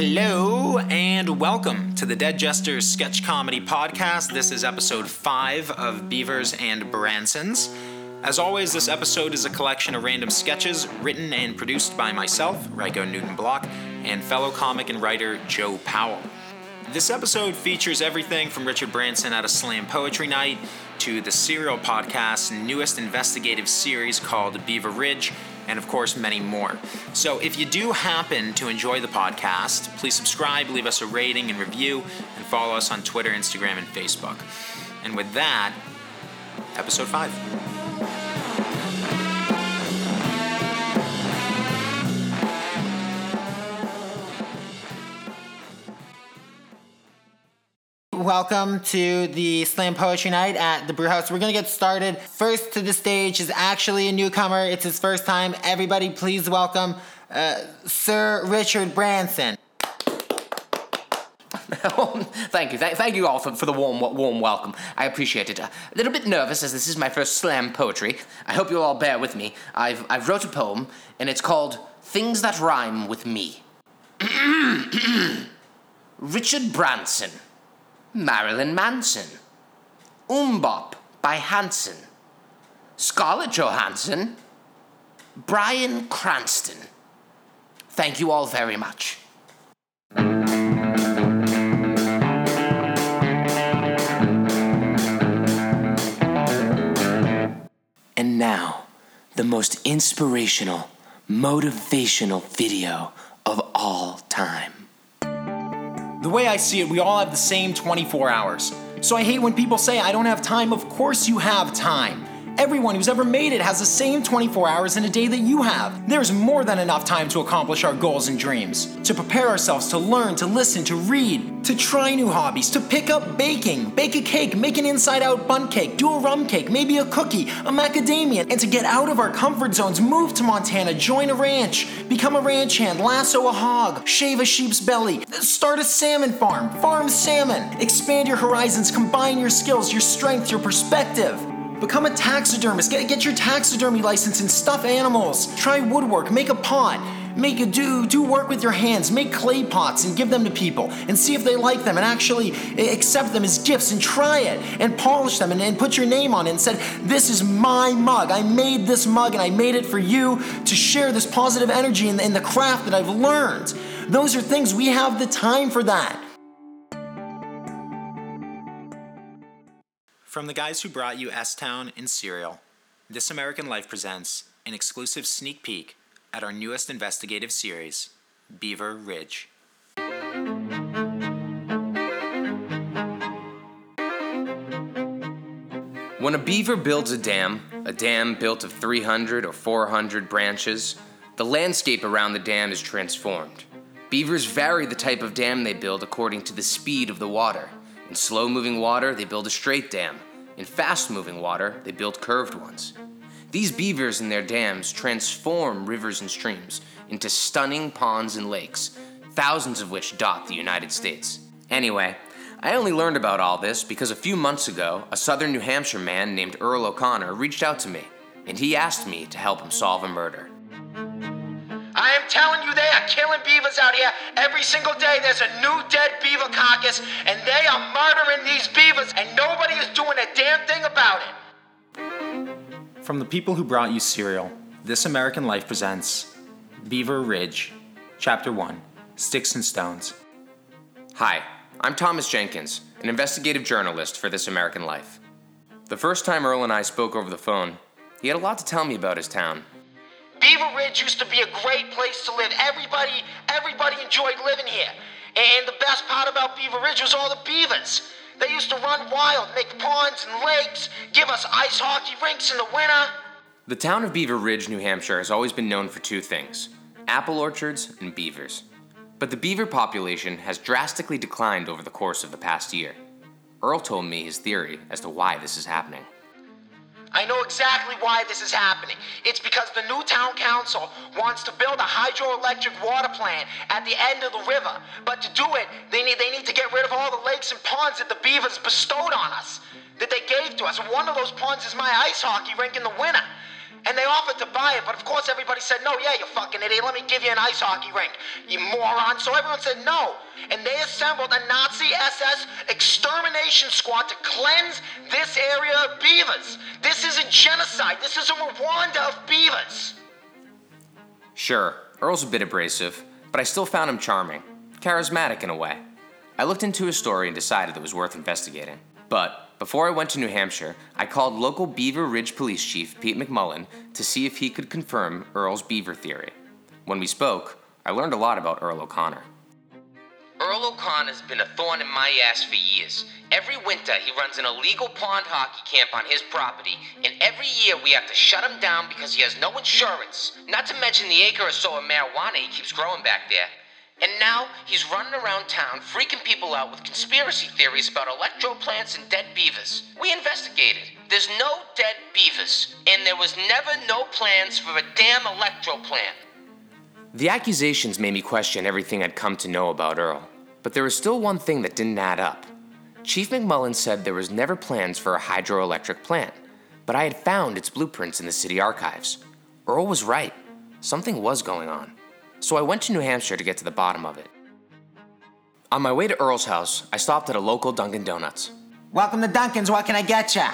Hello and welcome to the Dead Jesters Sketch Comedy Podcast. This is episode 5 of Beavers and Bransons. As always, this episode is a collection of random sketches written and produced by myself, Ryco Newton Block, and fellow comic and writer Joe Powell. This episode features everything from Richard Branson at a slam poetry night to the Serial Podcast's newest investigative series called Beaver Ridge, and of course, many more. So if you do happen to enjoy the podcast, please subscribe, leave us a rating and review, and follow us on Twitter, Instagram, and Facebook. And with that, episode 5. Welcome to the Slam Poetry Night at the Brew House. We're gonna get started. First to the stage is actually a newcomer. It's his first time. Everybody, please welcome uh, Sir Richard Branson. thank you, thank, thank you all for, for the warm, warm welcome. I appreciate it. a little bit nervous as this is my first slam poetry. I hope you'll all bear with me. I've I've wrote a poem and it's called "Things That Rhyme with Me." Richard Branson, Marilyn Manson, MMMBop by Hanson, Scarlett Johansson, Bryan Cranston. Thank you all very much. And now, the most inspirational, motivational video of all time. The way I see it, we all have the same 24 hours. So I hate when people say, I don't have time. Of course, you have time. Everyone who's ever made it has the same 24 hours in a day that you have. There's more than enough time to accomplish our goals and dreams, to prepare ourselves to learn, to listen, to read, to try new hobbies, to pick up baking, bake a cake, make an inside out bun cake, do a rum cake, maybe a cookie, a macadamia, and to get out of our comfort zones, move to Montana, join a ranch, become a ranch hand, lasso a hog, shave a sheep's belly, start a salmon farm, farm salmon, expand your horizons, combine your skills, your strength, your perspective. Become a taxidermist. Get, get your taxidermy license and stuff animals. Try woodwork. Make a pot. Make a do do work with your hands. Make clay pots and give them to people and see if they like them and actually accept them as gifts and try it and polish them and, and put your name on it and said, "This is my mug. I made this mug and I made it for you to share this positive energy the, in the craft that I've learned." Those are things we have the time for that. From the guys who brought you S Town and Serial, This American Life presents an exclusive sneak peek at our newest investigative series, Beaver Ridge. When a beaver builds a dam, a dam built of 300 or 400 branches, the landscape around the dam is transformed. Beavers vary the type of dam they build according to the speed of the water. In slow moving water, they build a straight dam. In fast moving water, they build curved ones. These beavers and their dams transform rivers and streams into stunning ponds and lakes, thousands of which dot the United States. Anyway, I only learned about all this because a few months ago, a southern New Hampshire man named Earl O'Connor reached out to me, and he asked me to help him solve a murder. I am telling you, they are killing beavers out here. Every single day, there's a new dead beaver carcass, and they are murdering these beavers, and nobody is doing a damn thing about it. From the people who brought you Serial, This American Life presents Beaver Ridge, Chapter 1 Sticks and Stones. Hi, I'm Thomas Jenkins, an investigative journalist for This American Life. The first time Earl and I spoke over the phone, he had a lot to tell me about his town. Beaver Ridge used to be a great place to live. Everybody, everybody enjoyed living here. And the best part about Beaver Ridge was all the beavers. They used to run wild, make ponds and lakes, give us ice hockey rinks in the winter. The town of Beaver Ridge, New Hampshire has always been known for two things apple orchards and beavers. But the beaver population has drastically declined over the course of the past year. Earl told me his theory as to why this is happening. I know exactly why this is happening. It's because the new town council wants to build a hydroelectric water plant at the end of the river. But to do it, they need they need to get rid of all the lakes and ponds that the beavers bestowed on us, that they gave to us. One of those ponds is my ice hockey rink in the winter. And they offered to buy it, but of course everybody said, no, yeah, you fucking idiot, let me give you an ice hockey rink, you moron. So everyone said no. And they assembled a Nazi SS extermination squad to cleanse this area of beavers. This is a genocide. This is a Rwanda of beavers. Sure, Earl's a bit abrasive, but I still found him charming, charismatic in a way. I looked into his story and decided it was worth investigating. But before I went to New Hampshire, I called local Beaver Ridge Police Chief Pete McMullen to see if he could confirm Earl's beaver theory. When we spoke, I learned a lot about Earl O'Connor. Earl O'Connor's been a thorn in my ass for years. Every winter, he runs an illegal pond hockey camp on his property, and every year we have to shut him down because he has no insurance. Not to mention the acre or so of marijuana he keeps growing back there. And now he's running around town freaking people out with conspiracy theories about electro plants and dead beavers. We investigated. There's no dead beavers, and there was never no plans for a damn electro plant. The accusations made me question everything I'd come to know about Earl, but there was still one thing that didn't add up. Chief McMullen said there was never plans for a hydroelectric plant, but I had found its blueprints in the city archives. Earl was right. Something was going on. So I went to New Hampshire to get to the bottom of it. On my way to Earl's house, I stopped at a local Dunkin' Donuts. Welcome to Dunkin's. What can I get ya?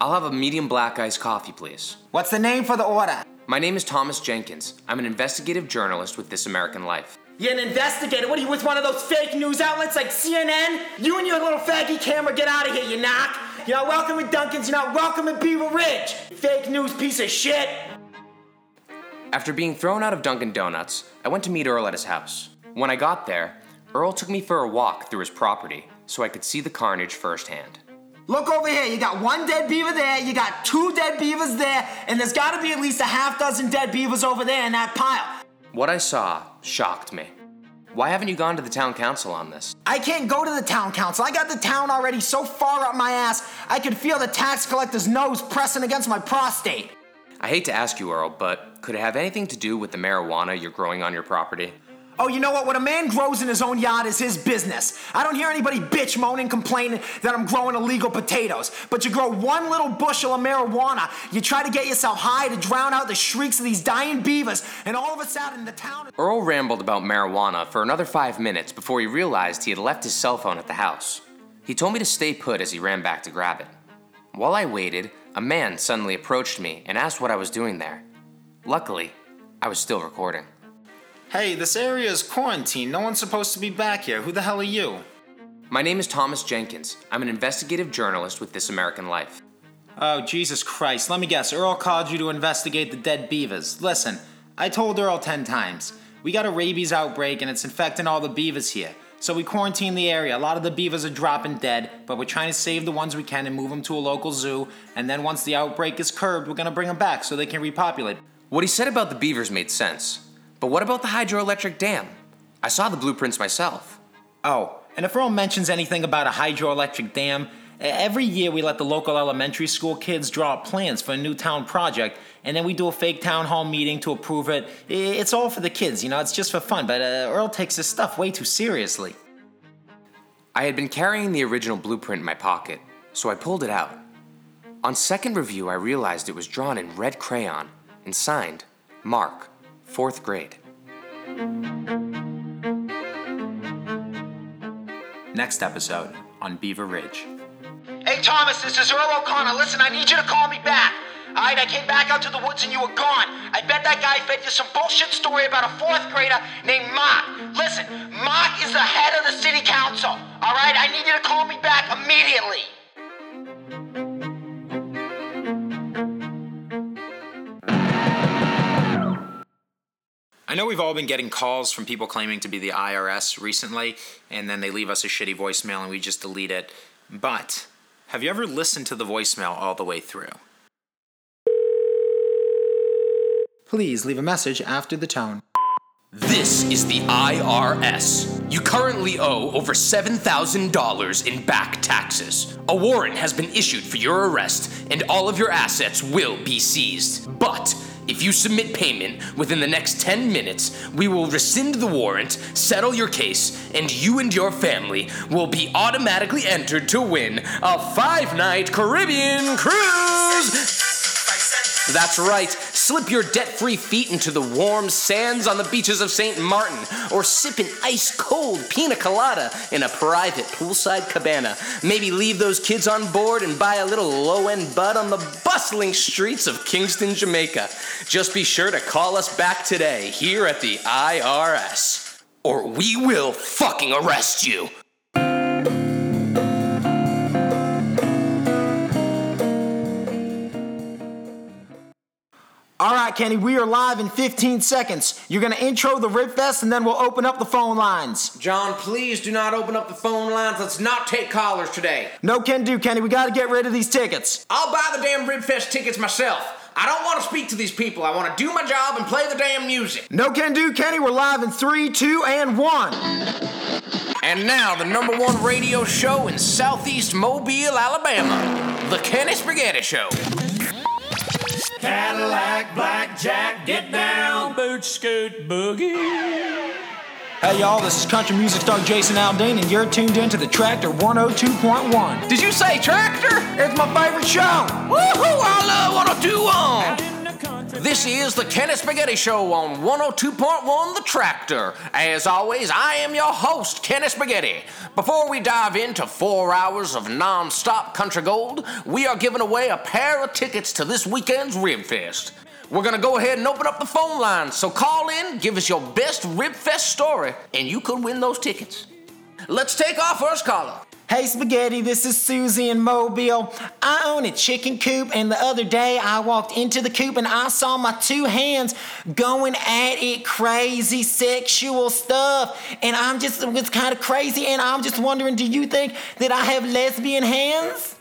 I'll have a medium black iced coffee, please. What's the name for the order? My name is Thomas Jenkins. I'm an investigative journalist with This American Life. You're an investigator. What are you with one of those fake news outlets like CNN? You and your little faggy camera, get out of here, you knock. You're not welcome at Dunkin's. You're not welcome at Beaver Ridge. Fake news piece of shit. After being thrown out of Dunkin' Donuts, I went to meet Earl at his house. When I got there, Earl took me for a walk through his property so I could see the carnage firsthand. Look over here. You got one dead beaver there, you got two dead beavers there, and there's got to be at least a half dozen dead beavers over there in that pile. What I saw shocked me. Why haven't you gone to the town council on this? I can't go to the town council. I got the town already so far up my ass, I could feel the tax collector's nose pressing against my prostate. I hate to ask you, Earl, but could it have anything to do with the marijuana you're growing on your property? Oh, you know what? What a man grows in his own yard is his business. I don't hear anybody bitch, moaning, complaining that I'm growing illegal potatoes. But you grow one little bushel of marijuana, you try to get yourself high to drown out the shrieks of these dying beavers, and all of a sudden the town. Earl rambled about marijuana for another five minutes before he realized he had left his cell phone at the house. He told me to stay put as he ran back to grab it. While I waited, a man suddenly approached me and asked what I was doing there. Luckily, I was still recording. Hey, this area is quarantined. No one's supposed to be back here. Who the hell are you? My name is Thomas Jenkins. I'm an investigative journalist with This American Life. Oh, Jesus Christ. Let me guess. Earl called you to investigate the dead beavers. Listen, I told Earl 10 times. We got a rabies outbreak and it's infecting all the beavers here. So we quarantine the area. A lot of the beavers are dropping dead, but we're trying to save the ones we can and move them to a local zoo. And then once the outbreak is curbed, we're gonna bring them back so they can repopulate. What he said about the beavers made sense. But what about the hydroelectric dam? I saw the blueprints myself. Oh, and if Earl mentions anything about a hydroelectric dam, every year we let the local elementary school kids draw up plans for a new town project, and then we do a fake town hall meeting to approve it. It's all for the kids, you know, it's just for fun, but uh, Earl takes this stuff way too seriously. I had been carrying the original blueprint in my pocket, so I pulled it out. On second review, I realized it was drawn in red crayon and signed Mark fourth grade. Next episode on Beaver Ridge. Hey, Thomas, this is Earl O'Connor. Listen, I need you to call me back. All right, I came back out to the woods and you were gone. I bet that guy fed you some bullshit story about a fourth grader named Mark. Listen, Mark is the head of the city council. All right, I need you to call me back immediately. I know we've all been getting calls from people claiming to be the IRS recently, and then they leave us a shitty voicemail and we just delete it. But have you ever listened to the voicemail all the way through? Please leave a message after the tone. This is the IRS. You currently owe over $7,000 in back taxes. A warrant has been issued for your arrest, and all of your assets will be seized. But if you submit payment within the next 10 minutes, we will rescind the warrant, settle your case, and you and your family will be automatically entered to win a five night Caribbean cruise. That's right. Slip your debt free feet into the warm sands on the beaches of St. Martin, or sip an ice cold pina colada in a private poolside cabana. Maybe leave those kids on board and buy a little low end bud on the bustling streets of Kingston, Jamaica. Just be sure to call us back today here at the IRS, or we will fucking arrest you. Right, Kenny, we are live in 15 seconds. You're gonna intro the Rib Fest and then we'll open up the phone lines. John, please do not open up the phone lines. Let's not take callers today. No can do, Kenny. We gotta get rid of these tickets. I'll buy the damn Rib Fest tickets myself. I don't want to speak to these people. I want to do my job and play the damn music. No can do, Kenny. We're live in three, two, and one. And now, the number one radio show in southeast Mobile, Alabama The Kenny Spaghetti Show. Cadillac, blackjack, get down, boot scoot boogie. Hey, y'all, this is country music star Jason Aldean, and you're tuned in to the Tractor 102.1. Did you say tractor? It's my favorite show. Woohoo! I love 1021. This is the Kenny Spaghetti Show on 102.1 The Tractor. As always, I am your host, Kenny Spaghetti. Before we dive into four hours of non stop country gold, we are giving away a pair of tickets to this weekend's Rib Fest. We're gonna go ahead and open up the phone lines, so call in, give us your best Rib Fest story, and you could win those tickets. Let's take our first caller. Hey, Spaghetti, this is Susie in Mobile. I own a chicken coop, and the other day I walked into the coop and I saw my two hands going at it crazy sexual stuff. And I'm just, it's kind of crazy, and I'm just wondering do you think that I have lesbian hands?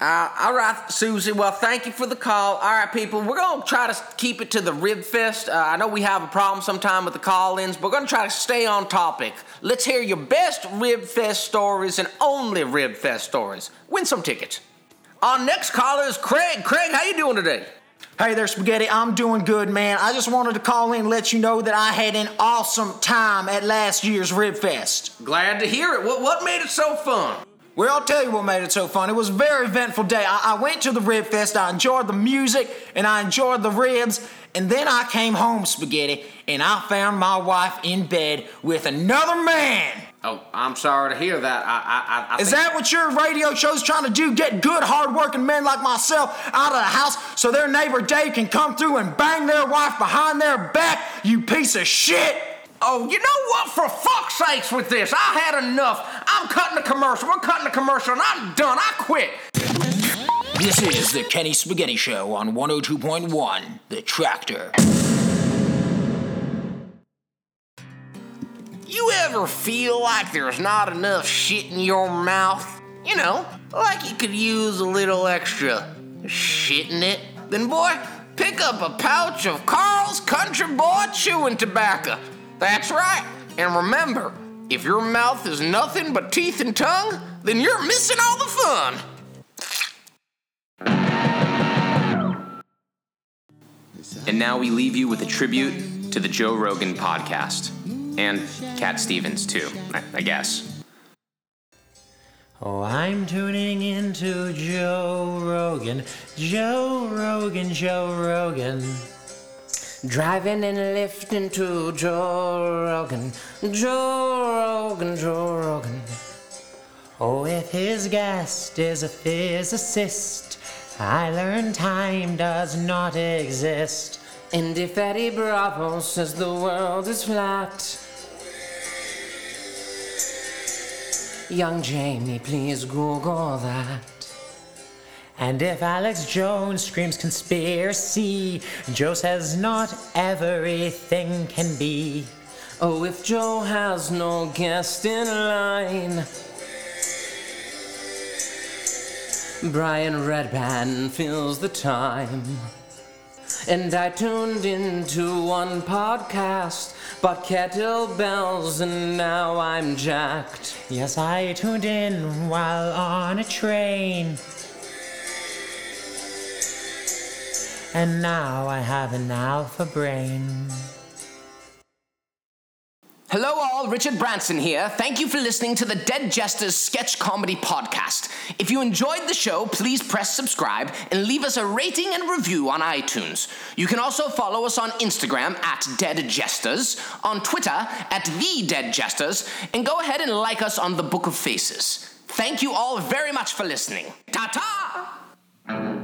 Uh, all right, Susie. Well, thank you for the call. All right, people, we're gonna try to keep it to the Rib Fest. Uh, I know we have a problem sometime with the call-ins, but we're gonna try to stay on topic. Let's hear your best Rib Fest stories and only Rib Fest stories. Win some tickets. Our next caller is Craig. Craig, how you doing today? Hey there, Spaghetti. I'm doing good, man. I just wanted to call in and let you know that I had an awesome time at last year's Rib Fest. Glad to hear it. What what made it so fun? Well, I'll tell you what made it so fun. It was a very eventful day. I, I went to the Rib Fest, I enjoyed the music, and I enjoyed the ribs, and then I came home, Spaghetti, and I found my wife in bed with another man. Oh, I'm sorry to hear that. I I I, Is that what your radio show's trying to do? Get good, hardworking men like myself out of the house so their neighbor Dave can come through and bang their wife behind their back, you piece of shit? Oh, you know what? For fuck's sakes with this, I had enough. I'm cutting the commercial. We're cutting the commercial, and I'm done. I quit. This is the Kenny Spaghetti Show on 102.1, The Tractor. You ever feel like there's not enough shit in your mouth? You know, like you could use a little extra shit in it? Then, boy, pick up a pouch of Carl's Country Boy chewing tobacco. That's right. And remember, if your mouth is nothing but teeth and tongue, then you're missing all the fun. And now we leave you with a tribute to the Joe Rogan podcast. And Cat Stevens, too, I, I guess. Oh, I'm tuning into Joe Rogan, Joe Rogan, Joe Rogan. Driving and lifting to Joe Rogan, Joe Rogan, Joe Rogan. Oh, if his guest is a physicist, I learn time does not exist. And if Eddie Bravo says the world is flat, young Jamie, please Google that. And if Alex Jones screams conspiracy, Joe says not everything can be. Oh, if Joe has no guest in line, Brian Redban fills the time. And I tuned into one podcast, bought kettlebells, and now I'm jacked. Yes, I tuned in while on a train. And now I have an alpha brain. Hello, all. Richard Branson here. Thank you for listening to the Dead Jesters Sketch Comedy Podcast. If you enjoyed the show, please press subscribe and leave us a rating and review on iTunes. You can also follow us on Instagram at Dead Jesters, on Twitter at The Dead Jesters, and go ahead and like us on the Book of Faces. Thank you all very much for listening. Ta ta!